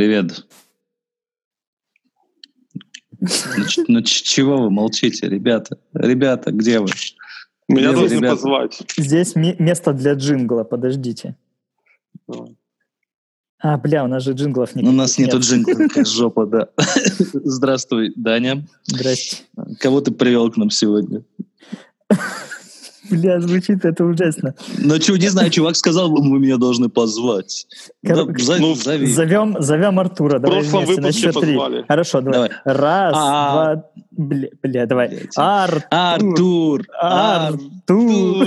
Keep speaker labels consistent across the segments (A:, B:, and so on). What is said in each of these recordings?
A: Привет. Ну, ну, чего вы молчите, ребята? Ребята, где вы?
B: Меня
A: Где вы,
B: должны
A: ребята?
B: позвать.
C: Здесь ме- место для джингла, подождите. А, бля, у нас же джинглов никаких
A: У нас нету
C: нет.
A: джингла, жопа, да. Здравствуй, Даня.
C: Здрасте.
A: Кого ты привел к нам сегодня?
C: Бля, звучит это ужасно.
A: Ну, чё, не знаю, чувак сказал, вы меня должны позвать. Да,
C: Кор-
A: за-
B: ну,
A: зови.
C: Зовем, зовем Артура.
B: В
C: Давай
B: прошлом
C: вместе на
B: выпуске
C: счет три.
B: позвали.
C: Хорошо, давай.
A: Давай.
C: Раз,
A: А.
C: два, бля, бля, давай.
A: Блядь.
C: Артур.
A: Артур!
C: Артур.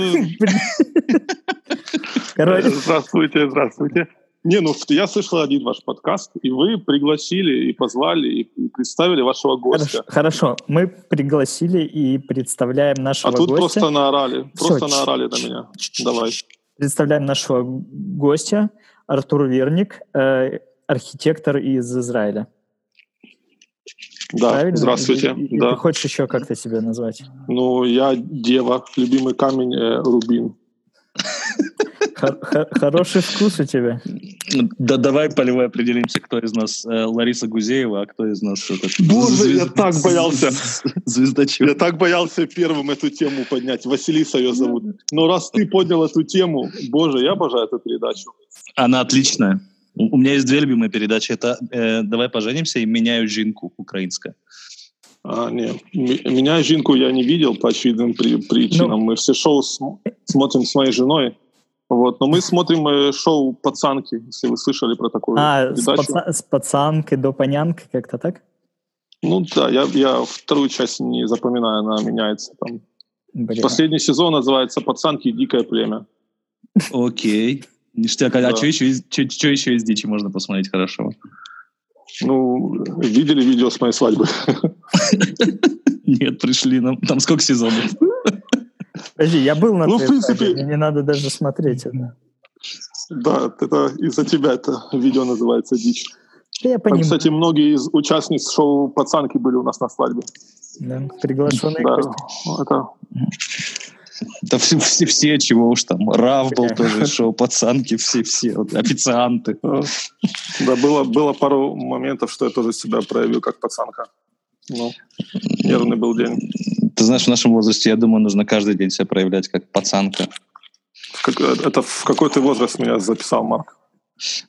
C: Короче,
B: Здравствуйте, здравствуйте. Не, ну я слышал один ваш подкаст, и вы пригласили и позвали, и представили вашего гостя.
C: хорошо, хорошо. Мы пригласили и представляем
B: А
C: нашего
B: тут
C: гостя.
B: просто наорали.
C: Всё,
B: Просто наорали на меня. Давай.
C: Представляем нашего гостя Артур Верник, э, архитектор из Израиля.
B: Да,
C: Правильно?
B: здравствуйте.
C: Или
B: да.
C: Ты хочешь еще как-то себя назвать?
B: Ну, я дева, любимый камень э, рубин.
C: Хор- хор- Хороший вкус у тебя.
A: Да давай полевой определимся, кто из нас э, Лариса Гузеева, а кто из нас...
B: Боже, я так боялся.
A: Звездочет.
B: Я так боялся первым эту тему поднять. Василиса ее зовут. Но раз ты поднял эту тему, боже, я обожаю эту передачу.
A: Она отличная. У меня есть две любимые передачи. Это э, «Давай поженимся» и «Меняю жинку» украинская.
B: А, не, М- меня жинку я не видел по очевидным при- причинам.
C: Ну.
B: Мы все шоу см- смотрим с моей женой. Вот, но мы смотрим э, шоу «Пацанки», если вы слышали про такую
C: А, с, паца- с пацанкой до панянки, как-то так?
B: Ну да, я, я вторую часть не запоминаю, она меняется. Там.
C: Блин.
B: Последний сезон называется «Пацанки и дикое племя».
A: Окей. Ништяк. А
B: Да.
A: что еще, из- чё- чё еще из дичи можно посмотреть хорошего?
B: Ну, видели видео с моей свадьбы?
A: Нет, пришли нам. Там сколько сезонов?
C: Подожди, я был на
B: Ну, в
C: твоей
B: принципе-
C: свадьбе, мне не надо даже смотреть это.
B: Да, это из-за тебя это видео называется «Дичь».
C: Да я
B: Там,
C: понимаю.
B: кстати, многие из участниц шоу «Пацанки» были у нас на свадьбе.
C: Да, приглашенные
B: Да,
C: гости.
B: это
A: Да все, все, все, чего уж там. Рав был тоже шоу, пацанки, все-все. Вот, официанты.
B: Да, было, было пару моментов, что я тоже себя проявил как пацанка. Ну, нервный был день.
A: Ты знаешь, в нашем возрасте, я думаю, нужно каждый день себя проявлять как пацанка.
B: Как- это в какой ты возраст меня записал, Марк?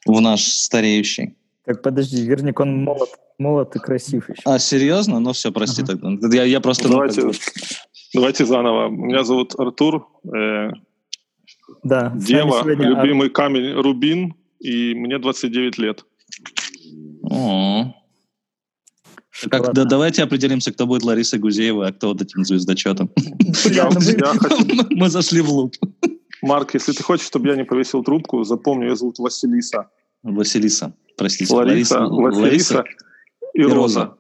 A: В наш стареющий.
C: Так, подожди, Верник, он молод, молод и красив еще.
A: А, серьезно? Ну все, прости
C: Ага.
A: тогда. Я, я просто... ну,
B: Давайте, давайте заново. Меня зовут Артур, э,
C: Да,
B: дева,
C: сегодня Ар-
B: любимый камень Рубин, и мне 29 лет.
A: О. Как, да, давайте определимся, кто будет Ларисой Гузеевой, а кто вот этим звездочетом.
B: Я хочу-
A: Мы зашли в луп.
B: Марк, если ты хочешь, чтобы я не повесил трубку, запомни, ее зовут Василиса.
A: Василиса, простите.
B: Лариса, Василиса и,
A: и
B: Роза.
A: Роза.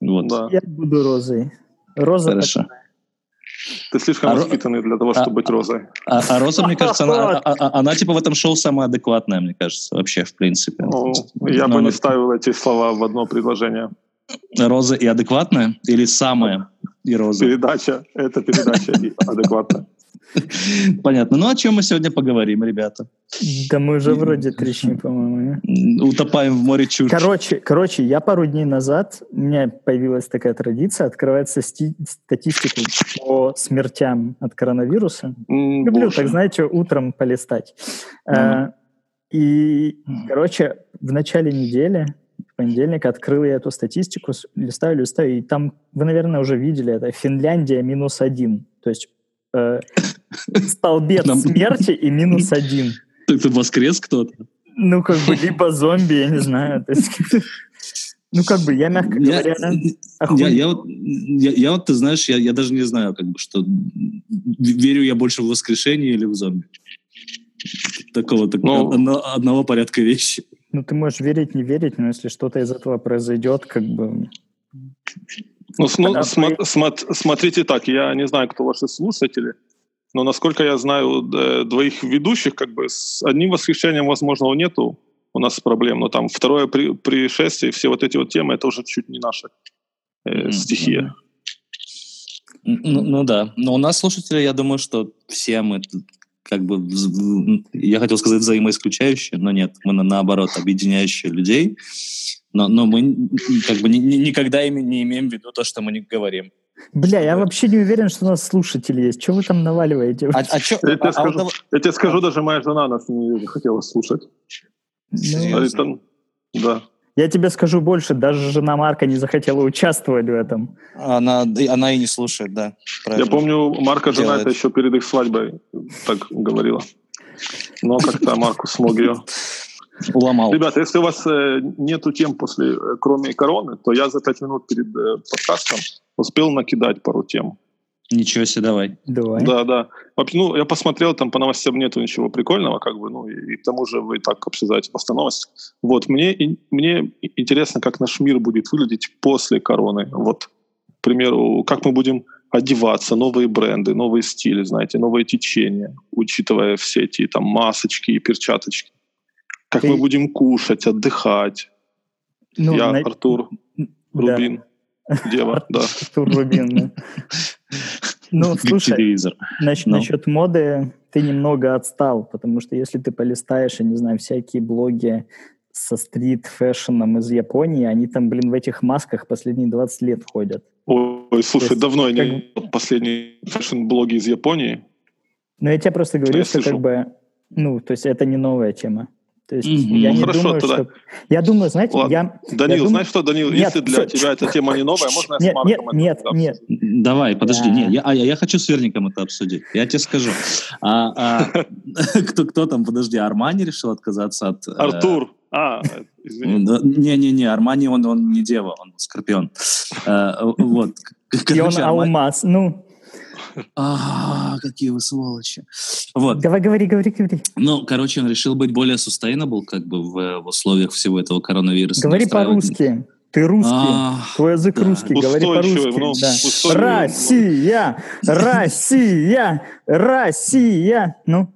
A: Вот,
B: Да.
C: Я буду розой. Роза
A: хорошо.
B: Ты слишком
A: А Ро-
B: воспитанный для того,
A: А-
B: чтобы быть Розой.
A: А, а Роза, мне кажется, она, а- а- она типа в этом шоу самая адекватная, мне кажется, вообще, в принципе.
B: Ну, я
A: Но
B: бы
A: она-
B: не ставил эти слова в одно предложение.
A: Роза и адекватная? Или самая и Роза?
B: Передача — это передача и адекватная.
A: Понятно. Ну, о чем мы сегодня поговорим, ребята?
C: Да мы уже вроде трещим, по-моему.
A: Утопаем в море чушь.
C: Короче, короче, я пару дней назад, у меня появилась такая традиция открывать сости- статистику по смертям от коронавируса.
B: М,
C: Люблю,
B: боже.
C: так знаете, утром полистать. Э, И, короче, в начале недели, в понедельник, открыл я эту статистику, листаю, листаю, и там, вы, наверное, уже видели это, Финляндия минус один. То есть э, столбец смерти и минус один.
A: Это воскрес кто-то?
C: Ну, как бы, либо зомби, я не знаю. то есть, ну, как бы, я, мягко
A: Я,
C: говоря,
A: я, я вот, я, я вот, ты знаешь, я, я даже не знаю, как бы, что верю я больше в воскрешение или в зомби. Такого, так,
B: Ну.
A: одно- одного порядка вещи.
C: Ну, ты можешь верить, не верить, но если что-то из этого произойдет, как бы...
B: Ну, смо-
C: Да,
B: смо- смо- смотрите так, я не знаю, кто ваши слушатели, но насколько я знаю двоих ведущих, как бы с одним восхищением возможного нету у нас проблем, но там второе при- пришествие, все вот эти вот темы, это уже чуть не наша э,
A: Мгм.
B: стихия.
A: Ну, ну да. Но у нас слушатели, я думаю, что все мы, как бы, я хотел сказать взаимоисключающие, но нет, мы наоборот объединяющие людей, но, но мы как бы ни, никогда ими не имеем в виду то, что мы не говорим.
C: Бля, я вообще не уверен, что у нас слушатели есть. Что вы там наваливаете?
B: А, а чё, я, тебе а, скажу, а, я тебе скажу, даже моя жена нас не хотела слушать. Ну, да.
C: Я тебе скажу больше, даже жена Марка не захотела участвовать в этом.
D: Она, она и не слушает, да.
B: Правильно. Я помню, Марка жена это еще перед их свадьбой так говорила. Но как-то Марку смог ее уломал. Ребята, если у вас э, нету тем после, э, кроме короны, то я за пять минут перед э, подкастом успел накидать пару тем.
A: Ничего себе, давай.
C: Давай.
B: Да, да. Ну, я посмотрел, там по новостям нету ничего прикольного, как бы, ну, и, и к тому же вы и так обсуждаете просто новости. Вот, мне, и, мне интересно, как наш мир будет выглядеть после короны. Вот, к примеру, как мы будем одеваться, новые бренды, новые стили, знаете, новые течения, учитывая все эти там масочки и перчаточки. Как Ты... мы будем кушать, отдыхать. Ну, я, на... Артур, Рубин. Да. Дева, да.
C: Турбин. Ну, слушай, телевизор. Насчет, Но. насчет моды ты немного отстал, потому что если ты полистаешь, я не знаю, всякие блоги со street fashion ом из Японии, они там, блин, в этих масках последние 20 лет ходят.
B: Ой, слушай, есть, давно как... не последние fashion -блоги из Японии.
C: Ну, я тебе просто говорю, что, что как бы, ну, то есть это не новая тема. То есть mm-hmm. я ну, не хорошо, думаю, тогда. что... Я думаю, знаете, Ладно. я...
B: Данил,
C: я
B: знаешь что, Данил, нет, если для все, тебя эта тема не новая, можно
C: я нет, с Марком Нет, нет, нет.
A: Давай, подожди, да. нет, я, я, я хочу с Верником это обсудить. Я тебе скажу. А, а, кто, кто там, подожди, Армани решил отказаться от...
B: Э, Артур. А,
A: извини. Не-не-не, Армани, он, он не дева, он скорпион. Э, вот.
C: И он алмаз, ну...
A: А, какие вы сволочи. Вот.
C: Давай, говори, говори, говори.
A: Ну, короче, он решил быть более sustainable, как бы в, в условиях всего этого коронавируса.
C: Говори по-русски. Ты русский, а, твой язык да. русский, говори по-русски. Ну, да. Россия, Россия, Россия. Ну.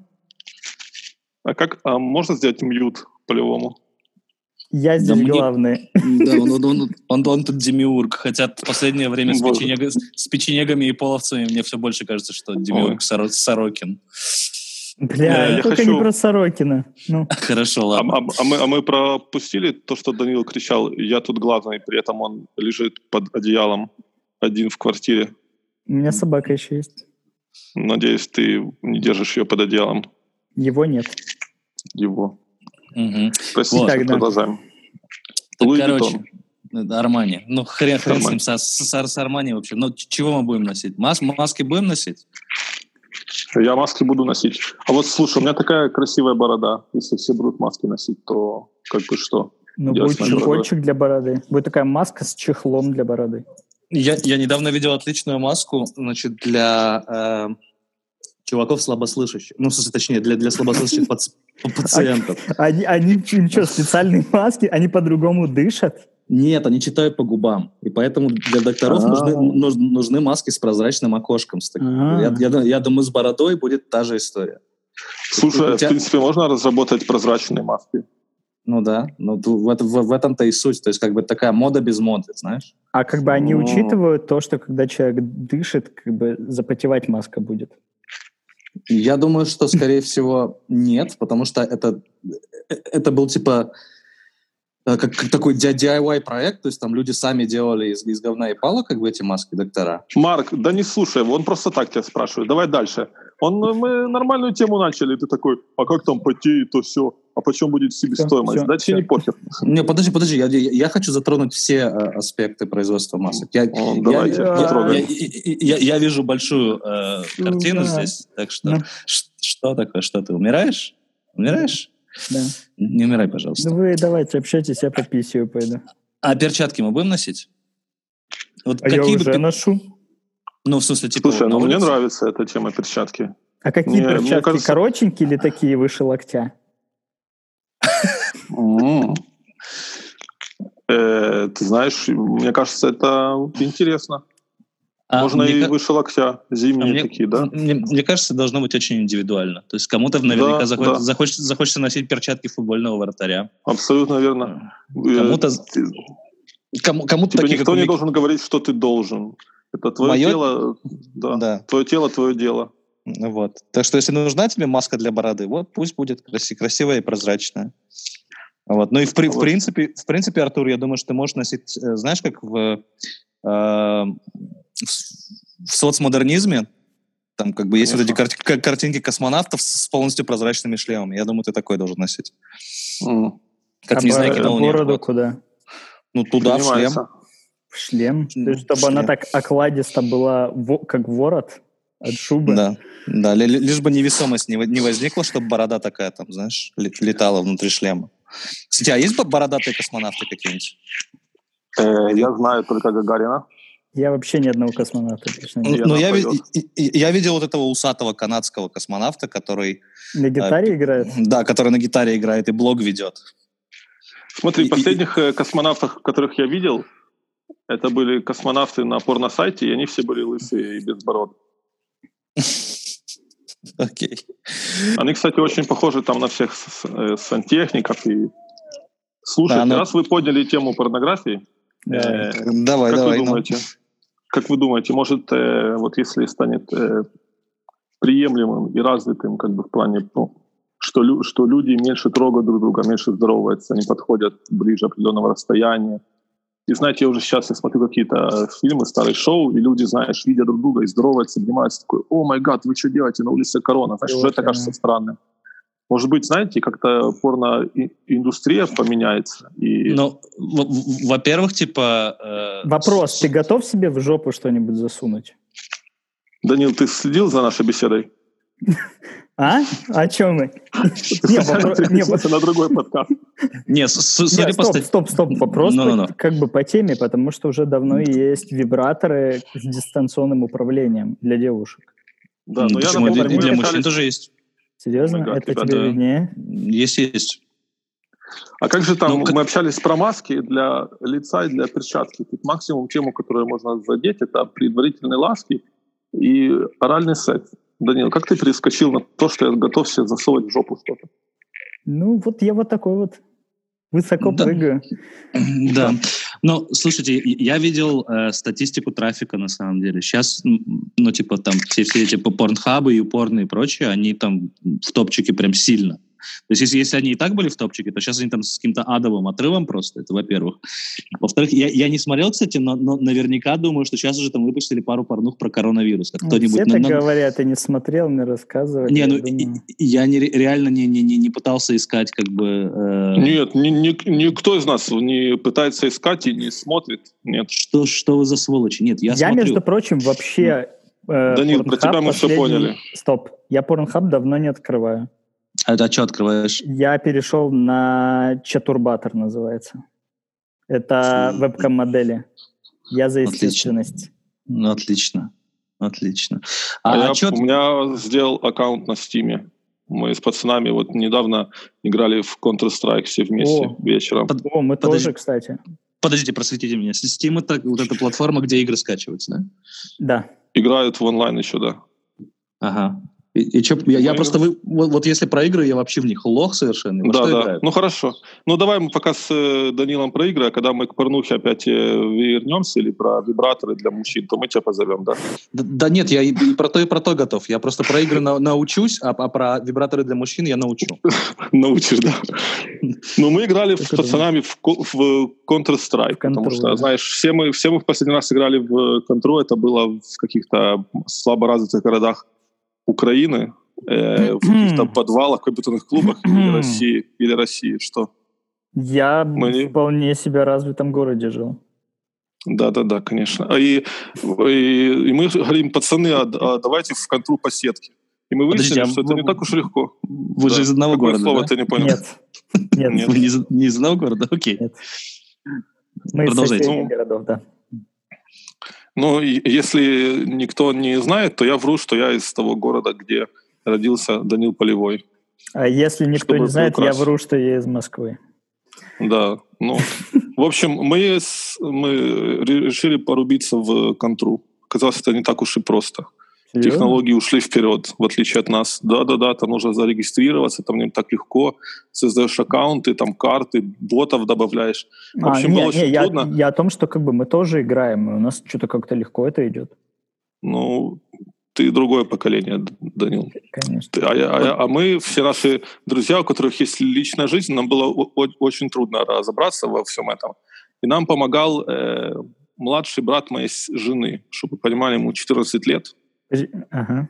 B: А как а можно сделать мьют по-любому?
C: Я здесь да мне... главный.
A: Да, он, он, он, он, он тут демиург. Хотя в последнее время с, печенег... с печенегами и половцами мне все больше кажется, что демиург Сор... Сорокин.
C: Бля, я только хочу... не про Сорокина. Ну.
A: Хорошо, а, ладно.
B: А, а, а, мы, а мы пропустили то, что Данил кричал, я тут главный, при этом он лежит под одеялом один в квартире.
C: У меня собака еще есть.
B: Надеюсь, ты не держишь ее под одеялом.
C: Его нет.
B: Его.
A: Угу.
B: Простите, вот. Тогда. продолжаем.
A: Так, короче, Армани. Ну, хрен, хрен с ним, с, с, с Армани вообще. Ну, чего мы будем носить? Мас, маски будем носить?
B: Я маски буду носить. А вот, слушай, у меня такая красивая борода. Если все будут маски носить, то как бы что?
C: Ну, будет чехольчик для бороды. Будет такая маска с чехлом для бороды.
A: Я, я недавно видел отличную маску, значит, для э, чуваков слабослышащих. Ну, в смысле, точнее, для, для слабослышащих пациентов.
C: Они, они им что, специальные маски? Они по-другому дышат?
A: Нет, они читают по губам. И поэтому для докторов а. нужны, нужны маски с прозрачным окошком. С таким. Я, я, я думаю, с бородой будет та же история.
B: Слушай, тебя... в принципе, можно разработать прозрачные маски?
A: Ну да, ну в, в, в этом-то и суть. То есть как бы такая мода без моды, знаешь?
C: А как бы они Но... учитывают то, что когда человек дышит, как бы запотевать маска будет?
A: Я думаю, что, скорее всего, нет, потому что это, это был типа э, как, как такой DIY-проект, то есть там люди сами делали из, из говна и палок как бы эти маски доктора.
B: Марк, да не слушай, он просто так тебя спрашивает. Давай дальше. Он, э, мы нормальную тему начали, ты такой, а как там потеет, то все, а почем будет себестоимость? Все, да все. не похер.
A: Не, подожди, подожди, я, я, я хочу затронуть все э, аспекты производства масок. Я,
B: О, давайте,
A: я, я, я, я вижу большую э, картину да. здесь, так что да. что такое, что ты умираешь? Умираешь?
C: Да.
A: Не умирай, пожалуйста.
C: Ну вы давайте общайтесь, я по писью пойду.
A: А перчатки мы будем носить?
C: Вот а какие я уже бы... ношу.
A: Ну, в смысле, типа...
B: Слушай, ну мне нравится эта тема перчатки.
C: А какие мне, перчатки? Мне кажется... Коротенькие или такие выше локтя?
B: Э, ты знаешь, мне кажется, это интересно. А Можно и ка... выше локтя, зимние а мне, такие, да?
A: Мне, мне кажется, должно быть очень индивидуально. То есть кому-то наверняка да, захочет, да. захочется, захочется носить перчатки футбольного вратаря.
B: Абсолютно верно.
A: Кому-то... Кому, кому-то
B: Тебе такие, никто не должен говорить, что ты должен. Это твое Мое... тело, да. да. Твое тело, твое дело.
A: Вот. Так что, если нужна тебе маска для бороды, вот пусть будет краси- красивая и прозрачная. Вот. Ну и в, при- в принципе, в принципе, Артур, я думаю, что ты можешь носить, э, знаешь, как в, э, в, с- в соцмодернизме, там как бы есть вот эти
B: Конечно.
A: карти- ка- картинки космонавтов с с полностью прозрачными шлемами. Я думаю, ты такой должен носить.
B: М,
A: Как
C: а
A: не знаю, нет.
C: бороду
A: Вот.
C: куда?
A: Ну, туда, в шлем.
C: В шлем? То есть, чтобы она
A: шлем.
C: так окладисто была, как ворот от шубы?
A: Да, да, ли- ли- лишь бы невесомость не, во- не возникла, чтобы борода такая там, знаешь, летала внутри шлема. Кстати, а есть бо- бородатые космонавты какие-нибудь?
B: Э, Я знаю только Гагарина.
C: Я вообще ни одного космонавта точно не
A: Ну,
B: Я
A: ну, я, ви- и- и- я видел вот этого усатого канадского космонавта, который,
C: На гитаре играет?
A: да, который на гитаре играет и блог ведет.
B: Смотри,
A: И- и-
B: последних э, космонавтов, которых я видел, это были космонавты на порно-сайте, и они все были лысые и без бород.
A: Окей.
B: Они, кстати, очень похожи там на всех э, сантехников. И... Слушайте,
A: Да, но-
B: раз вы подняли тему порнографии, э,
A: Давай,
B: как
A: давай.
B: вы
A: ну.
B: думаете, как вы думаете, может, э, вот если станет э, приемлемым и развитым, как бы в плане, ну, что, лю- что люди меньше трогают друг друга, меньше здороваются, они подходят ближе определенного расстояния. И знаете, я уже сейчас я смотрю какие-то фильмы, старые шоу, и люди, знаешь, видя друг друга и здороваются, обнимаются, такой, о май гад, вы что делаете, на улице корона. Знаешь, уже это кажется странным. Может быть, знаете, как-то порно-индустрия поменяется. И...
A: Ну, во-первых, типа... э,
C: Вопрос, ты готов себе в жопу что-нибудь засунуть?
B: Данил, ты следил за нашей беседой?
C: А? О чем мы? Не,
B: на другой подкаст.
A: Не, судя по
C: стоп, стоп, стоп. Вопрос
A: Ну-ну-ну.
C: по- как бы по теме, потому что уже давно есть вибраторы с дистанционным управлением для девушек.
B: Да, но я,
A: Почему? Для,
B: например,
A: для
B: мы
A: мужчин тоже есть.
C: Серьезно? Это тебе виднее?
A: Есть, есть.
B: А как же там,
A: Ну, как-
B: мы общались про маски для лица и для перчатки. Тут максимум тему, которую можно задеть, это предварительные ласки и оральный секс. Данил, как ты перескочил на то, что я готов себе засовывать в жопу что-то?
C: Ну, вот я вот такой вот высоко
A: Да.
C: прыгаю.
A: Да. Ну, слушайте, я видел э, статистику трафика на самом деле. Сейчас, ну, типа, там все, все эти порнхабы, юпорны и прочее, они там в топчике прям сильно. То есть, если, если они и так были в топчике, то сейчас они там с каким-то адовым отрывом просто, это во-первых. Во-вторых, я, я не смотрел, кстати, но, но наверняка думаю, что сейчас уже там выпустили пару порнух про коронавирус. Как
C: Ну,
A: кто-нибудь...
C: Все
A: на-
C: так
A: на-
C: говорят, ты не смотрел, не рассказывали.
A: Не,
C: я
A: ну, и- я не, реально не, не, не, не пытался искать как бы... э,
B: Нет, ни- ни- никто из нас не пытается искать и не смотрит. Нет.
A: Что, что вы за сволочи? Нет, я,
C: Я,
A: смотрю.
C: между прочим, вообще... э,
B: Данил, про тебя мы
C: последний-
B: поняли.
C: Стоп, я Pornhub давно не открываю.
A: А, а что открываешь?
C: Я перешел на Чатурбатор, называется. Это вебкам-модели. Я за
A: Отлично.
C: естественность.
A: Ну, отлично. Отлично.
B: А,
A: А,
B: я,
A: чё
B: у
A: ты-
B: меня сделал аккаунт на Стиме. Мы с пацанами вот недавно играли в Counter-Strike все вместе
C: О.
B: вечером.
A: Под-
C: О, мы
A: Подожди.
C: тоже, кстати.
A: Подождите, просветите меня. Steam это вот эта платформа, где игры скачиваются, да?
C: Да.
B: Играют в онлайн еще, да.
A: Ага. И, и чё, я, я
B: Мы-
A: просто вы, вот, вот если про игры, я вообще в них лох совершенно. Во
B: да, да.
A: играют?
B: Ну хорошо. Ну давай мы пока с э, Данилом про игры, а когда мы к порнухе опять э, вернемся или про вибраторы для мужчин, то мы тебя позовем, да?
A: Да, да нет, я и, и про то, и про то готов. Я просто про игры на- научусь, а, а про вибраторы для мужчин я научу.
B: Научишь, да. Ну, мы играли с пацанами в, в Counter-Strike, потому что, знаешь, все мы, все мы в последний раз играли в Control, это было в каких-то слаборазвитых городах Украины, э, в каких-то подвалах, компьютерных клубах или России, или России, что?
C: Я
B: Мы
C: вполне себя развитом городе жил.
B: Да-да-да, конечно. А И, и, и мы говорим, пацаны, а, а давайте в контру по сетке. И мы выяснили,
A: а
B: что это
A: вы-
B: не так уж легко.
A: Вы же
B: Да.
A: из одного
B: Какое
A: города,
B: слово
A: да?
B: ты не понял?
C: Нет. Нет.
B: Нет.
A: Вы не из, не из одного города? Окей.
C: Нет. Мы из
A: Продолжайте.
C: соседних
B: Ну,
C: городов, да.
B: Ну, если никто не знает, то я вру, что я из того города, где родился Данил Полевой.
C: А если никто
B: Чтобы
C: не знает, я
B: приукрасить.
C: вру, что я из Москвы.
B: Да, ну, в общем, мы, мы решили порубиться в контру. Оказалось, это не так уж и просто.
C: Серьезно?
B: Технологии ушли вперед, в отличие от нас. Да-да-да, там нужно зарегистрироваться, там не так легко. Создаешь аккаунты, там карты, ботов добавляешь. В
C: А,
B: общем,
C: не,
B: было
C: не,
B: очень
C: я,
B: трудно.
C: я о том, что как бы мы тоже играем, и у нас что-то как-то легко это идет.
B: Ну, ты другое поколение, Данил.
C: Конечно.
B: Ты, а, а, а мы, все наши друзья, у которых есть личная жизнь, нам было очень трудно разобраться во всем этом. И нам помогал э, младший брат моей жены, чтобы вы понимали, ему 14 лет.
C: Ага.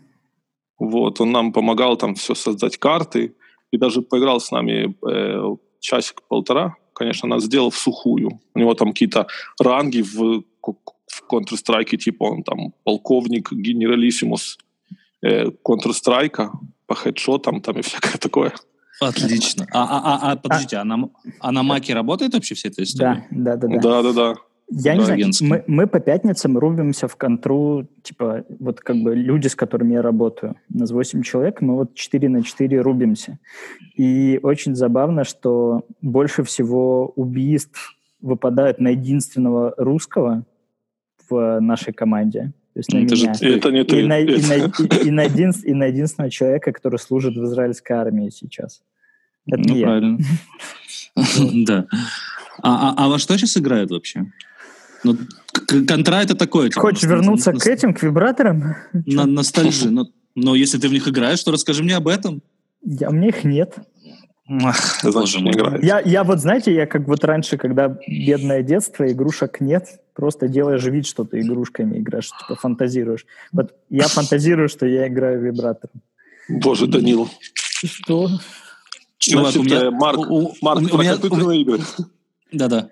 B: Вот, он нам помогал там все создать карты и даже поиграл с нами э, часик-полтора. Конечно, нас сделал в сухую. У него там какие-то ранги в, в Counter-Strike, типа он там полковник, генералиссимус э, Counter-Strike по хедшотам там и всякое такое.
A: Отлично. А, а, а, а подождите, а, а, на, а на Маке работает вообще вся эта история?
C: Да, да, да.
B: Да, да, да.
C: Я не знаю, мы, мы по пятницам рубимся в контру, типа, вот как бы люди, с которыми я работаю. У нас 8 человек, мы вот 4 на 4 рубимся. И очень забавно, что больше всего убийств выпадают на единственного русского в нашей команде. То есть на это меня.
B: Же, это не ты.
C: И на, и, на, и, и, на един, и на единственного человека, который служит в израильской армии сейчас.
A: Это ну, правильно. Да. А, а, а во что сейчас играют вообще? Ну, контра это такое.
C: Типа, Хочешь вернуться на, к этим, к вибраторам?
A: На, ностальжи. Но, но если ты в них играешь, то расскажи мне об этом.
C: Я, у меня их нет.
B: Ах, Значит, не играет.
C: Я, я вот, знаете, я как вот раньше, когда бедное детство, игрушек нет, просто делаешь вид, что ты игрушками играешь, типа фантазируешь. Вот я фантазирую, что я играю вибратором.
B: Боже, Данил.
C: Что?
B: Чувак, Значит, у меня... Э, Марк, у, Марк, у, у меня, игры.
A: Да-да.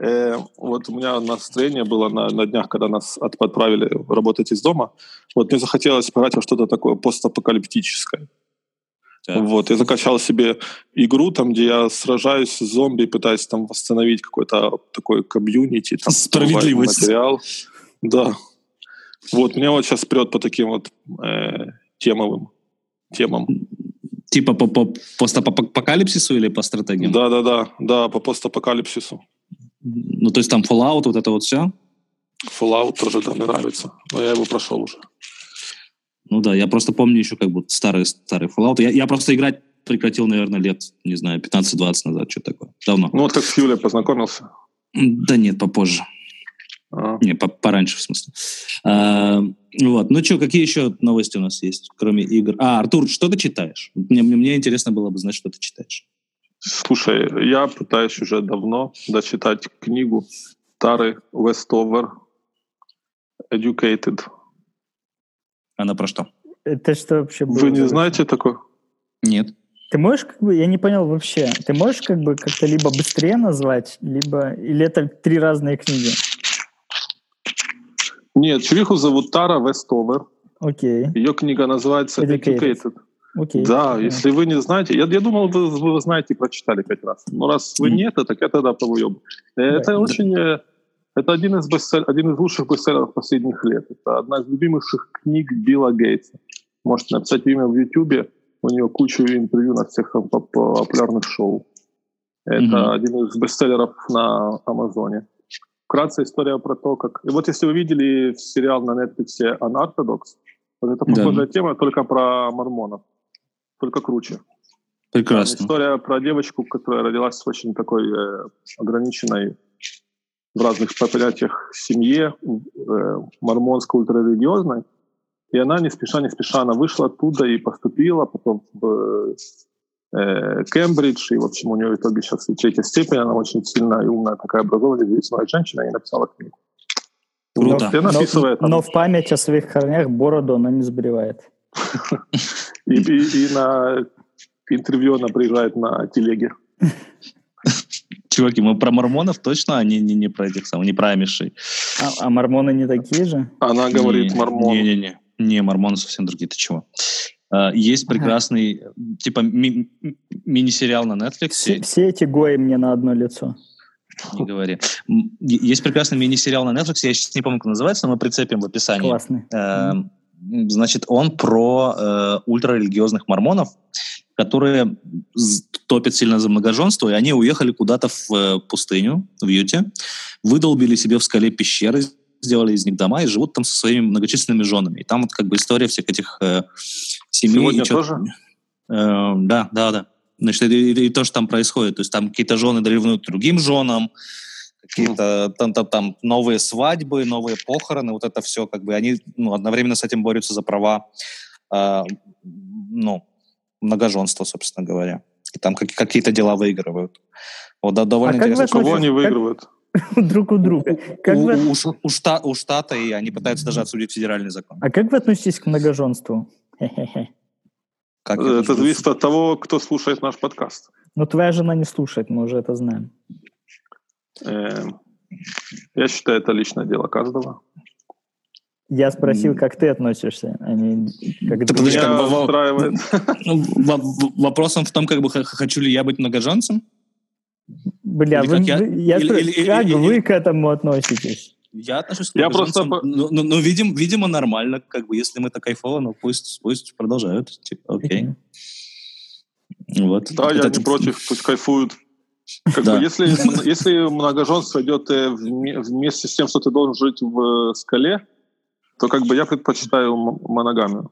B: Э, вот у меня настроение было на, на днях, когда нас от, отправили работать из дома. Вот мне захотелось поиграть во что-то такое постапокалиптическое. Так. Вот, я закачал себе игру, там, где я сражаюсь с зомби, пытаюсь там восстановить какой-то такой комьюнити. Там,
A: Справедливость.
B: Материал. Да. Вот, меня вот сейчас прет по таким вот э, темовым темам.
A: Типа по, по постапокалипсису или по стратегиям?
B: Да-да-да, да, по постапокалипсису.
A: Ну, то есть там Fallout, вот это вот все?
B: Fallout тоже да, мне нравится, но я его прошел уже.
A: Ну да, я просто помню еще как бы старый, старый Fallout. Я, я просто играть прекратил, наверное, лет, не знаю, 15-20 назад, что такое. Давно.
B: Ну вот как с Юлей познакомился?
A: Да нет, попозже. А. Не, по пораньше, в смысле. А, вот. Ну что, какие еще новости у нас есть, кроме игр? А, Артур, что ты читаешь? Мне, мне интересно было бы знать, что ты читаешь.
B: Слушай, я пытаюсь уже давно дочитать книгу Тары Вестовер «Educated».
A: Она про что?
C: Это что вообще было?
B: Вы не знаете такое?
A: Нет.
C: Ты можешь, как бы, я не понял вообще, ты можешь как бы как-то либо быстрее назвать, либо, или это три разные книги?
B: Нет, чувиху зовут Тара Вестовер.
C: Окей.
B: Ее книга называется Educated. Educated.
C: Окей.
B: Да, okay. если вы не знаете, я, я думал, вы, вы знаете и прочитали пять раз. Но раз вы mm. нет, так я тогда повыеб. Э, это yeah. очень... Э, это один из, бестселл, один из лучших бестселлеров последних лет. Это одна из любимых книг Билла Гейтса. Можете написать имя в Ютубе. У него кучу интервью на всех популярных шоу. Это mm-hmm. один из бестселлеров на Амазоне. Вкратце история про то, как... И вот если вы видели сериал на Netflix «Unorthodox», вот это похожая да. тема, только про мормонов только круче.
A: Прекрасно.
B: История про девочку, которая родилась в очень такой э, ограниченной в разных понятиях семье, э, мормонской ультрарелигиозной. И она не спеша, не спеша, она вышла оттуда и поступила потом в э, Кембридж, и, в общем, у нее в итоге сейчас и третья степень, она очень сильная и умная, такая образованная, независимая женщина, и написала книгу.
C: Круто. Но, но, но в память о своих корнях бороду она не сбривает.
B: И, и, и на интервью она приезжает на телеге.
A: Чуваки, мы про мормонов точно, а не, не, не про этих самых, не про амишей.
C: А, а мормоны не такие же?
B: Она говорит мормон.
A: Не-не-не, не, мормоны совсем другие, ты чего? Uh, есть прекрасный, ага. типа, ми- мини-сериал на Netflix.
C: Все, все эти гои мне на одно лицо.
A: Не говори. Есть прекрасный мини-сериал на Netflix, я сейчас не помню, как называется, но мы прицепим в описании.
C: Классный.
A: Uh, Значит, он про э, ультрарелигиозных мормонов, которые топят сильно за многоженство, и они уехали куда-то в э, пустыню, в Юте, выдолбили себе в скале пещеры, сделали из них дома и живут там со своими многочисленными женами. И там вот как бы история всех этих э, семей.
B: Сегодня тоже?
A: Э, да, да, да. Значит, и, и, и то, что там происходит. То есть там какие-то жены ревнуют другим женам, какие-то там, там, там новые свадьбы, новые похороны, вот это все, как бы они ну, одновременно с этим борются за права, э, ну, многоженства, собственно говоря. И там как, какие-то дела выигрывают. Вот, да, довольно
C: А как
A: интересно.
C: вы
B: Кого
C: относитесь-
B: они выигрывают?
C: друг у друга. Как
A: у,
C: вы,
A: у- у ш- у шта- у штата, и они пытаются даже отсудить федеральный закон.
C: а как вы относитесь к многоженству?
A: Как
B: Это зависит от того, кто слушает наш подкаст.
C: Но твоя жена не слушает, мы уже это знаем.
B: Э, Я считаю, это личное дело каждого.
C: Я спросил, как ты относишься, а не как
A: Ты подожди, как бы. Ну, во- в- Вопросом в том, как бы хочу ли я быть многоженцем?
C: Бля,
A: Или
C: вы-
A: как я-
C: я
A: или-
C: спрашиваю,
A: или-
C: как
A: или-
C: вы к этому относитесь?
A: Я отношусь к
B: Я просто
A: ну, ну, ну, видим, видимо, нормально, как бы, если мы так кайфово, ну, пусть, пусть продолжают, типа, окей. Вот.
B: Да, я
A: Это-
B: не против, пусть кайфуют. Как
A: Да.
B: бы, если, если многоженство идет э, вме- вместе с тем, что ты должен жить в э, скале, то как бы я предпочитаю моногамию.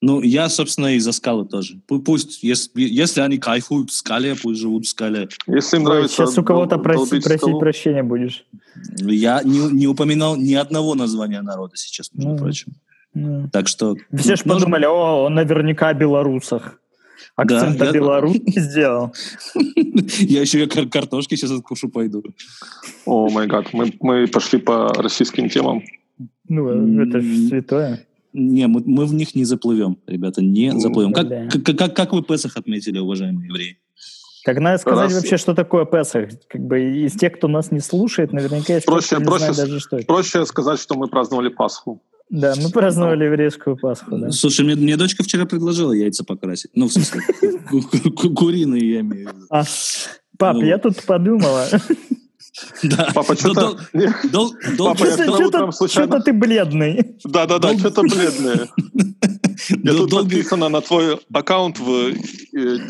A: Ну, я, собственно, и за скалы тоже. Пу- Пусть, если, если они кайфуют в скале, пусть живут в скале.
B: Если им
C: Ой,
B: нравится
C: сейчас у кого-то проси- просить
B: скалу,
C: прощения будешь.
A: Я не, не упоминал ни одного названия народа сейчас, между
C: Ну,
A: прочим.
C: Ну.
A: Так что...
C: Все же
A: ну,
C: подумали, о, он наверняка о белорусах. Акцент
A: Да,
C: на
A: я-
C: белорус сделал.
A: Я еще и кар- картошки сейчас откушу пойду.
B: О май гад, мы, мы пошли по российским темам.
C: Ну, это же святое.
A: Не, мы, мы в них не заплывем, ребята, не заплывем. Как,
C: да.
A: как, как, как вы Песах отметили, уважаемые евреи?
C: Так надо сказать
B: Раз-
C: вообще, что такое Песах. Как бы из тех, кто нас не слушает, наверняка есть
B: Проще-
C: кто не
B: проще
C: знает даже, что это.
B: Проще сказать, что мы праздновали Пасху.
C: Да, мы праздновали еврейскую Пасху, да.
A: Слушай, мне, мне дочка вчера предложила яйца покрасить. Ну, в смысле, ку- ку- куриные я имею в виду.
C: А, пап,
A: Ну.
C: я тут подумала.
B: Папа,
A: Да. Дол-
B: что-то... Папа, я
C: Что-то ты бледный.
B: Да-да-да, что-то бледное. Я тут подписано на твой аккаунт в э,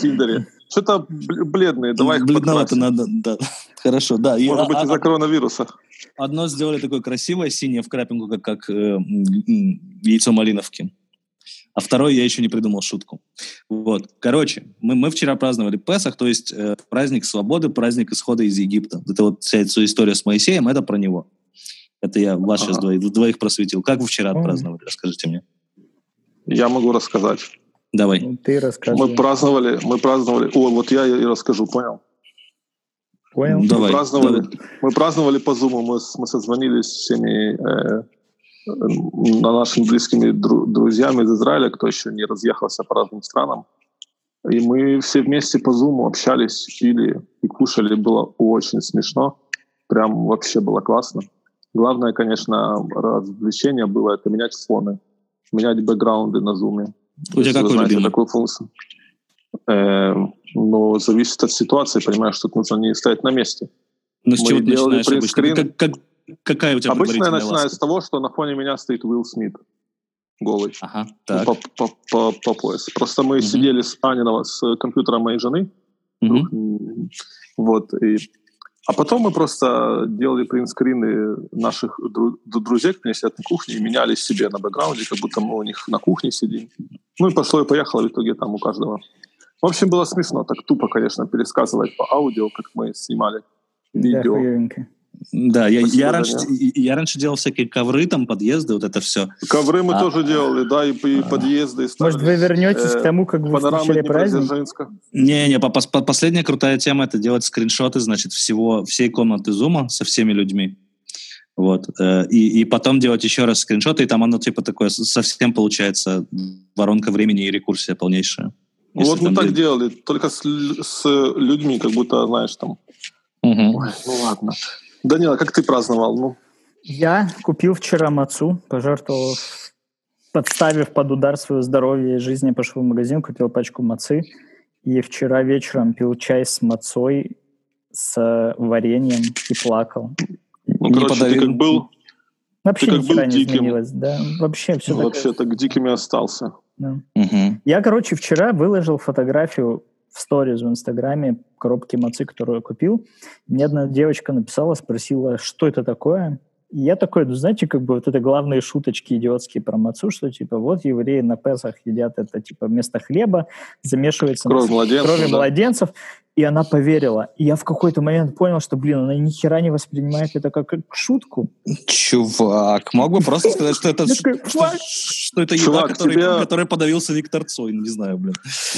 B: Тиндере. Что-то бл- бледные, давай их
A: Бледновато надо, да. Хорошо, да. И,
B: Может быть,
A: а-
B: из-за
A: а-
B: коронавируса.
A: Одно сделали такое красивое, синее в крапинку, как, как э, яйцо малиновки. А второе я еще не придумал шутку. Вот. Короче, мы, мы вчера праздновали Песах, то есть э, праздник свободы, праздник исхода из Египта. Это вот вся эта история с Моисеем, это про него. Это я вас сейчас
B: Ага.
A: двоих, двоих просветил. Как вы вчера отпраздновали? Расскажите мне.
B: Я могу рассказать.
A: Давай.
C: Ну, Ты расскажи.
B: Мы праздновали, мы праздновали... О, вот я и расскажу, понял?
C: Понял?
A: Ну, Давай.
B: Мы праздновали,
A: Давай.
B: мы праздновали по Зуму, мы, мы созвонились с всеми э, э, нашими близкими дру- друзьями из Израиля, кто еще не разъехался по разным странам. И мы все вместе по Зуму общались, пили и кушали. Было очень смешно. Прям вообще было классно. Главное, конечно, развлечение было это менять фоны, менять бэкграунды на Зуме.
A: У тебя какой
B: знаете
A: любимый?
B: такую функцию. Э, ну, зависит от ситуации, понимаешь, что нужно не стоять на месте.
A: Ну, с
B: мы
A: чего ты
B: делали
A: начинаешь обычно? Как, как- какая у тебя
B: Обычно я начинаю
A: ласка?
B: с того, что на фоне меня стоит Уилл Смит голый
A: Ага,
B: ну,
A: так.
B: по, по, по, по пояс. Просто мы
A: Мгм.
B: сидели с Аниного, с компьютером моей жены. М, вот, и... А потом мы просто делали принтскрины наших дру- дру- друзей, которые сидят на кухне, и меняли себе на бэкграунде, как будто мы у них на кухне сидим. Ну и пошло и поехало, в итоге там у каждого. В общем, было смешно, так тупо, конечно, пересказывать по аудио, как мы снимали
C: Да,
B: видео.
C: хуевенько.
A: Да, я,
B: Спасибо,
A: я, раньше, я раньше делал всякие ковры, там, подъезды, вот это все.
B: Ковры мы
A: А.
B: тоже делали, да, и, и подъезды. и ставили.
C: Может, вы вернетесь
B: Э,
C: к тому, как вы встречали праздник?
A: Не-не, по- по- последняя крутая тема это делать скриншоты, значит, всего, всей комнаты зума со всеми людьми. Вот. э, И, и потом делать еще раз скриншоты, и там оно типа такое совсем получается воронка времени и рекурсия полнейшая. Если
B: Вот мы так
A: де-
B: делали, только с, с людьми, как будто, знаешь, там...
A: Мгм.
B: Ой, ну ладно. Данила, как ты праздновал? Ну,
C: Я купил вчера мацу, пожертвовал, подставив под удар свое здоровье и жизнь, я пошел в магазин, купил пачку мацы. И вчера вечером пил чай с мацой, с вареньем и плакал.
B: ну
A: Не
B: короче, ты
A: подавил.
B: как был,
C: Вообще
B: Ты как был
C: не
B: диким.
C: изменилось. Да, вообще все
B: вообще так дикими остался.
A: Мгм.
C: Я, короче, вчера выложил фотографию в сторис в Инстаграме коробки мацы, которую я купил. Мне одна девочка написала, спросила, что это такое. И я такой, ну, знаете, как бы вот это главные шуточки идиотские про мацу, что типа вот евреи на Песах едят это типа вместо хлеба, замешивается
B: Кровь
C: на
B: младенцев,
C: крови
B: да.
C: младенцев. и она поверила. И я в какой-то момент понял, что, блин, она ни хера не воспринимает это как, как шутку.
A: Чувак, мог бы просто сказать, что это, что, это еда, которой, подавился Виктор Цой, ну, не знаю, блин.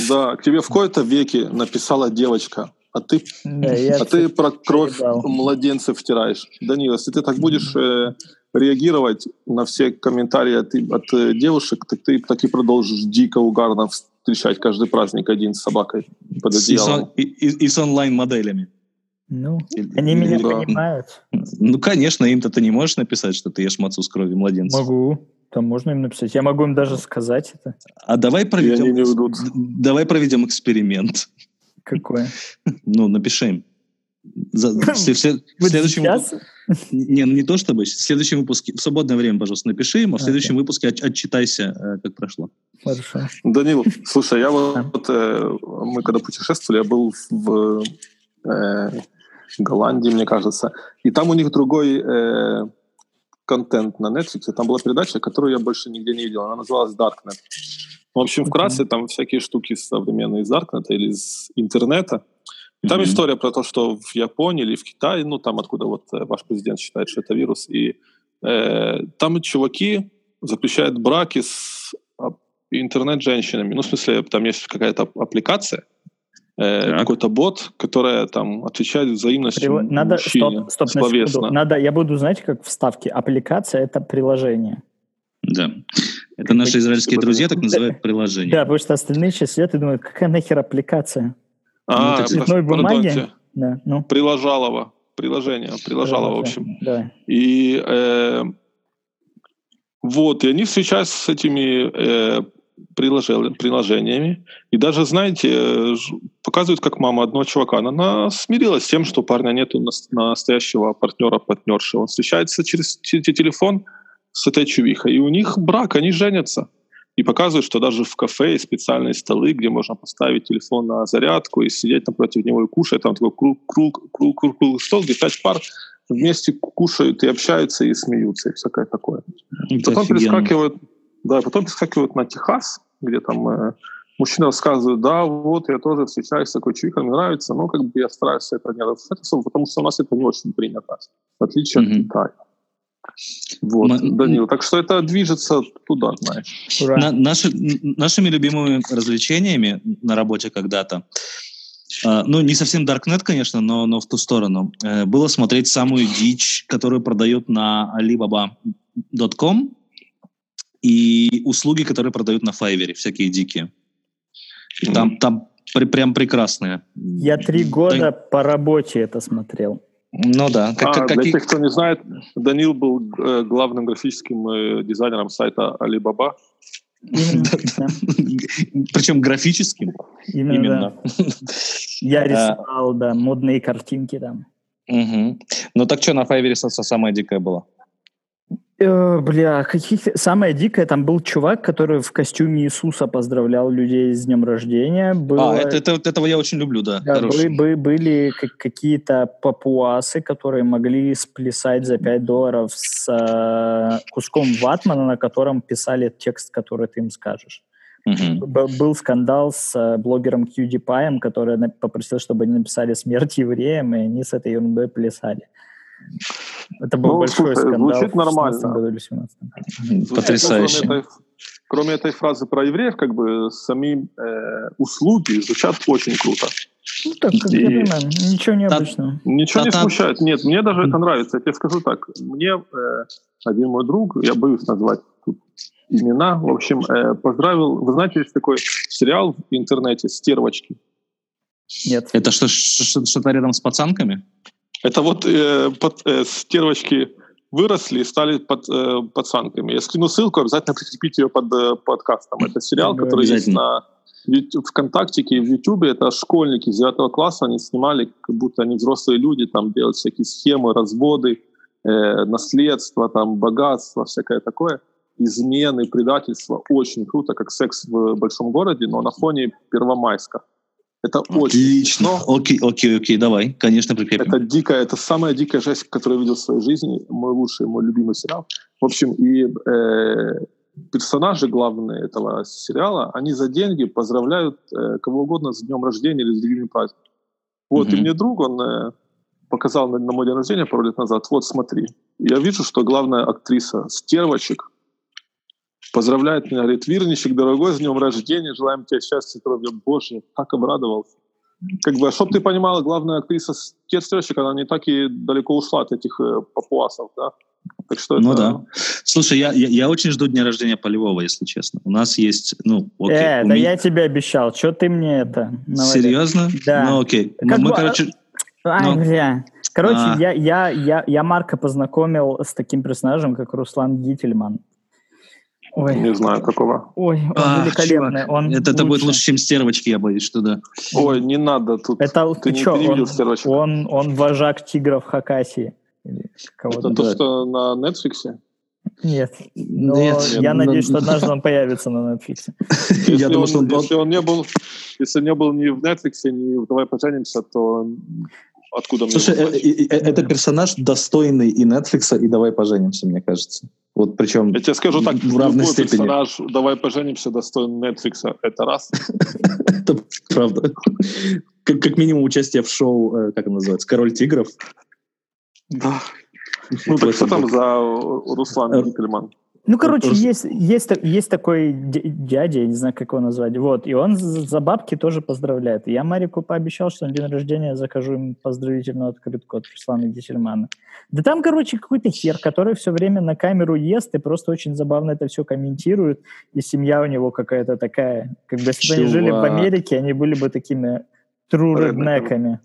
B: Да, к тебе в кои-то веке написала девочка, а ты,
C: я
B: а ты про кровь
C: заебал.
B: младенцев втираешь. Данил, если ты так будешь э, реагировать на все комментарии от, от э, девушек, так ты так и продолжишь дико угарно встречать каждый праздник один с собакой под
D: И с,
B: одеялом.
D: и- и- и с онлайн-моделями.
C: Ну,
D: Или-
C: они меня
B: да.
C: понимают.
D: Ну, конечно, им-то ты не можешь написать, что ты ешь мацу с кровью младенца.
C: Могу. Там можно им написать. Я могу им даже сказать это.
D: А давай проведем, давай проведем эксперимент.
C: Какое?
D: Ну, напиши им. За- в в в
C: Вот
D: следующем
C: сейчас?
D: выпуске- Не, ну не то чтобы. В следующем выпуске, в свободное время, пожалуйста, напиши им, а в следующем выпуске от- отчитайся, э, как прошло.
C: Хорошо.
B: Данил, слушай, я вот, вот, э, мы когда путешествовали, я был в э, Голландии, мне кажется, и там у них другой э, контент на Netflix. Там была передача, которую я больше нигде не видел. Она называлась Darknet. В общем, вкратце там всякие штуки современные из Darknet или из интернета. И там история про то, что в Японии или в Китае, ну там откуда вот э, ваш президент считает, что это вирус, и э, там чуваки запрещают браки с а, интернет-женщинами. Ну, в смысле, там есть какая-то ап- аппликация, э, какой-то бот, которая там отвечает взаимностью
C: Прив- Надо,
B: мужчине
C: стоп, стоп,
B: словесно.
C: Надо, я буду, знаете, как вставки. Аппликация — это приложение.
D: Да. Это наши израильские друзья так называют приложение.
C: Да, потому что остальные сейчас сидят и думают, какая нахер аппликация?
B: А,
D: Ну, это
C: цветной бумаги? Да, ну.
B: Приложалово. Приложение. Приложало, в общем.
C: Да.
B: И э, вот, и они встречаются с этими э, приложениями. И даже, знаете, показывают, как мама одного чувака. Она, она смирилась с тем, что у парня нет настоящего партнера, партнерши. Он встречается через те- те- телефон с этой чувихой. И у них брак, они женятся. И показывают, что даже в кафе есть специальные столы, где можно поставить телефон на зарядку и сидеть напротив него и кушать. Там такой круг, круг, круг, круг, круг стол, где пять пар вместе кушают и общаются, и смеются, и всякое такое.
D: Это
B: Потом
D: офигенно.
B: перескакивают, да, потом перескакивают на Техас, где там э, мужчина рассказывает, да, вот я тоже встречаюсь с такой чувихой, мне нравится, но как бы я стараюсь это не особо, потому что у нас это не очень принято, в отличие
D: Мгм.
B: от Китая. Вот,
D: М-
B: Данил, так что это движется туда, знаешь.
C: Ура.
D: На- наши- нашими любимыми развлечениями на работе когда-то, а, ну, не совсем Darknet, конечно, но, но в ту сторону, э, было смотреть самую дичь, которую продают на alibaba.com и услуги, которые продают на Fiverr, всякие дикие. И там, там при- прям прекрасные.
C: Я три года по работе это смотрел.
D: Ну да. Как,
B: А,
D: как-
B: для
D: какие-
B: тех, кто не знает, Данил был э, главным графическим э, дизайнером сайта Alibaba.
D: Причем графическим.
C: Именно. Я
D: А.
C: рисовал, да, модные картинки там.
D: Ну так что на Fiverr самое дикое было?
C: Э, бля, каких... самое дикое, там был чувак, который в костюме Иисуса поздравлял людей с днем рождения. Было...
D: А, это, это- вот этого я очень люблю, да.
C: Да, бы- бы- были как- какие-то папуасы, которые могли сплясать за 5 долларов с э, куском ватмана, на котором писали текст, который ты им скажешь. Б- был скандал с э, блогером PewDiePie, который на- попросил, чтобы они написали «Смерть евреям», и они с этой ерундой плясали. Это был
B: Ну,
C: большой
B: слушай,
C: скандал
B: звучит
C: в
B: нормально.
C: 16 году или 17
B: Звучит, ну,
D: Потрясающе.
B: Кроме этой, кроме этой фразы про евреев, как бы сами э, услуги звучат очень круто.
C: Ну, так, как я
B: И-
C: понимаю, ничего необычного.
B: Ничего не
D: А там-
B: смущает. Нет, мне даже это нравится. Я тебе скажу так. Мне э, один мой друг, я боюсь назвать тут имена, в общем, э, поздравил. Вы знаете, есть такой сериал в интернете «Стервочки».
C: Нет.
D: Это что, что- что-то рядом с пацанками?
B: Это вот э, под- э, стервочки выросли и стали под, э, пацанками. Я скину ссылку, обязательно прикрепите ее под э, подкастом. Это сериал,
C: Да,
B: который есть на Ют- ВКонтактике и в Ютубе. Это школьники из 9 класса, они снимали, как будто они взрослые люди, там делают всякие схемы, разводы, э, наследство, там, богатство, всякое такое. Измены, предательство. Очень круто, как секс в большом городе, но на фоне Первомайска. Это очень
D: Отлично.
B: смешно.
D: Окей, окей, окей, давай, конечно, прикрепим.
B: Это дикая, это самая дикая жесть, которую я видел в своей жизни. Мой лучший, мой любимый сериал. В общем, и э, персонажи главные этого сериала, они за деньги поздравляют э, кого угодно с днем рождения или с другими праздниками. Вот, и мне друг, он э, показал на, на мой день рождения пару лет назад, вот смотри, я вижу, что главная актриса Стервочек поздравляет меня, говорит, Вирничек, дорогой, с днем рождения, желаем тебе счастья, здоровья. Боже, так обрадовался. Как бы, чтобы ты понимала, главная актриса Стервочек, она не так и далеко ушла от этих э, папуасов, да?
D: Так что ну это... да. Слушай, я, я, я очень жду дня рождения Полевого, если честно. У нас есть, ну,
C: окей. Э, да меня... я тебе обещал. Что ты мне это?
D: Наводишь? Серьезно?
C: Да.
D: Ну окей.
C: Как мы, бы... короче... Ай, ну... бля. Короче, а... я, я, я, я Марка познакомил с таким персонажем, как Руслан Гительман.
B: Ой. Не знаю такого.
C: Ой, он а, великолепный. он
D: это, это будет лучше, чем стервочки, я боюсь, что да.
B: Ой, не надо тут.
C: Это ты, ты не что, он, он, он вожак тигров Хакасии.
B: Это то, что на Netflix?
C: Нет. Но Нет, я но... надеюсь, что однажды он появится на Netflix.
B: Если, я думаю, что он, если он не был, если не был ни в Netflix, ни в Давай поженимся, то откуда
A: Слушай, мне э, э, это персонаж достойный и Netflix, и Давай поженимся, мне кажется. Вот причем
B: Я тебе скажу так, в равной любой степени. персонаж «Давай поженимся» достоин Netflix. Это раз.
A: Это правда. Как минимум участие в шоу, э, как оно называется, «Король тигров».
B: Да. Ну так что там за Руслан Никельман?
C: Ну, короче, есть, есть, есть такой дядя, я не знаю, как его назвать, вот, и он за бабки тоже поздравляет. я Марику пообещал, что на день рождения закажу им поздравительную открытку от Руслана Гесельмана. Да там, короче, какой-то хер, который все время на камеру ест и просто очень забавно это все комментирует, и семья у него какая-то такая, как бы если бы они жили в Америке, они были бы такими true.
B: А,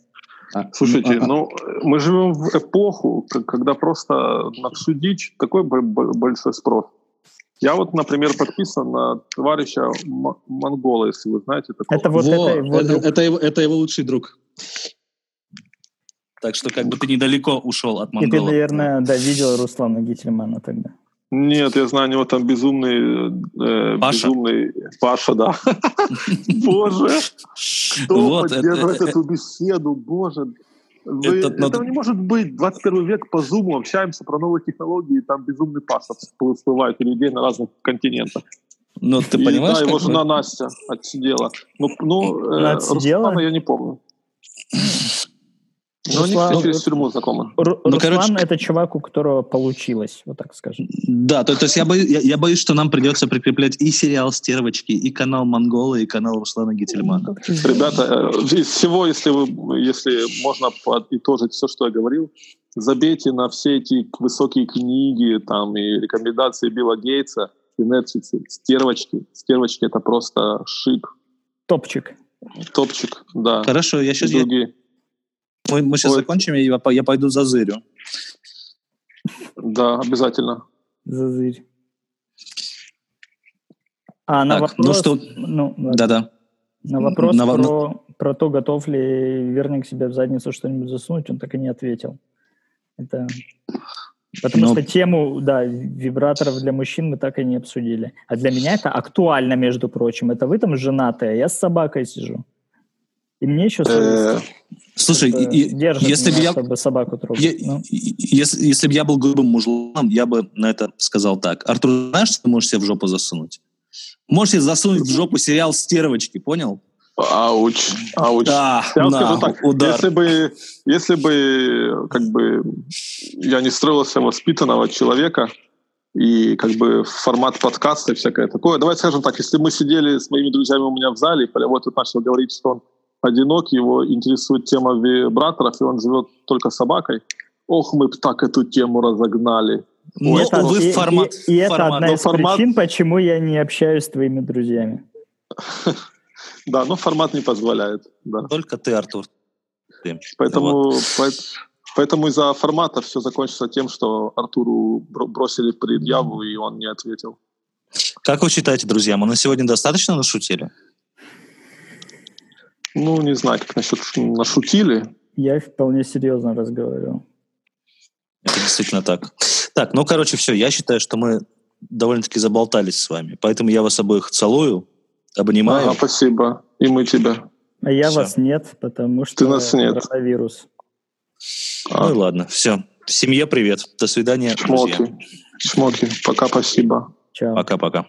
B: Слушайте, ну, а, мы живем в эпоху, когда просто на всю дичь такой большой спрос. Я вот, например, подписан на товарища Монгола, если вы знаете.
A: Такого. Это вот Во, это, его это, это, его, это его лучший друг. Так что как бы ты недалеко ушел от Монгола.
C: И ты, наверное, да, видел Руслана Гительмана тогда.
B: Нет, я знаю, у него там безумный... Э, Паша? Безумный Паша, да. Боже, кто поддерживает эту беседу? Боже, вы, это, этого надо... не может быть. 21 век по зуму общаемся про новые технологии, и там безумный Паша всплывает у людей на разных континентах.
A: Ну, ты и, понимаешь,
B: да, его жена Настя отсидела. Ну, ну э, Руслана я не помню.
C: Ну, Руслан, они через тюрьму знакомы. Ру, ну, Руслан короче, это чувак, у которого получилось, вот так скажем.
D: Да, то, то есть я боюсь, я, я боюсь, что нам придется прикреплять и сериал «Стервочки», и канал «Монгола», и канал Руслана Гительмана.
B: Ребята, э, из всего, если, вы, если можно подытожить все, что я говорил, забейте на все эти высокие книги там, и рекомендации Билла Гейтса и Netflix. «Стервочки». «Стервочки» — это просто шик.
C: Топчик.
B: Топчик, да.
D: Хорошо, я сейчас... Другие. Мы, мы сейчас Ой. закончим, и я, я пойду за зырю.
B: Да, обязательно.
C: Зазырь. А
D: на так, ну вопрос... Ну что... Ну, Да-да.
C: На вопрос на... Про, про то, готов ли верник себе в задницу что-нибудь засунуть, он так и не ответил. Это... Потому Но... Ну. что тему, да, вибраторов для мужчин мы так и не обсудили. А для меня это актуально, между прочим. Это вы там женатые, а я с собакой сижу. И мне еще
D: э, Слушай, если бы я... Чтобы собаку трогать. Ну. Если, если бы я был грубым мужланом, я бы на это сказал так. Артур, знаешь, что ты можешь себе в жопу засунуть? Можешь себе засунуть в жопу сериал «Стервочки», понял?
B: Ауч, ауч. Да, я на, так, удар. Если бы, если бы, как бы, я не строился воспитанного человека, и как бы формат подкаста и всякое такое. Давайте скажем так, если мы сидели с моими друзьями у меня в зале, и Полевой тут начал говорить, что он одинок, его интересует тема вибраторов, и он живет только собакой. Ох, мы бы так эту тему разогнали.
C: Ну, это, увы, и, формат. И, и, и это одна из формат... причин, почему я не общаюсь с твоими друзьями.
B: Да, но формат не позволяет. Да.
D: Только ты, Артур.
B: Ты. Поэтому, поэтому из-за формата все закончится тем, что Артуру бросили предъяву, и он не ответил.
D: Как вы считаете, друзья, мы на сегодня достаточно нашутили?
B: Ну, не знаю, как насчет нашутили.
C: Я вполне серьезно разговаривал.
D: Это действительно так. Так, ну, короче, все. Я считаю, что мы довольно-таки заболтались с вами. Поэтому я вас обоих целую, обнимаю.
B: Ага, спасибо. И мы тебя.
C: А я все. вас нет, потому что
B: Ты нас нет.
C: коронавирус.
D: А. Ну и ладно, все. Семье привет. До свидания,
B: Шмотки.
D: друзья.
B: Шмотки. Пока, спасибо.
C: Чао.
D: Пока-пока.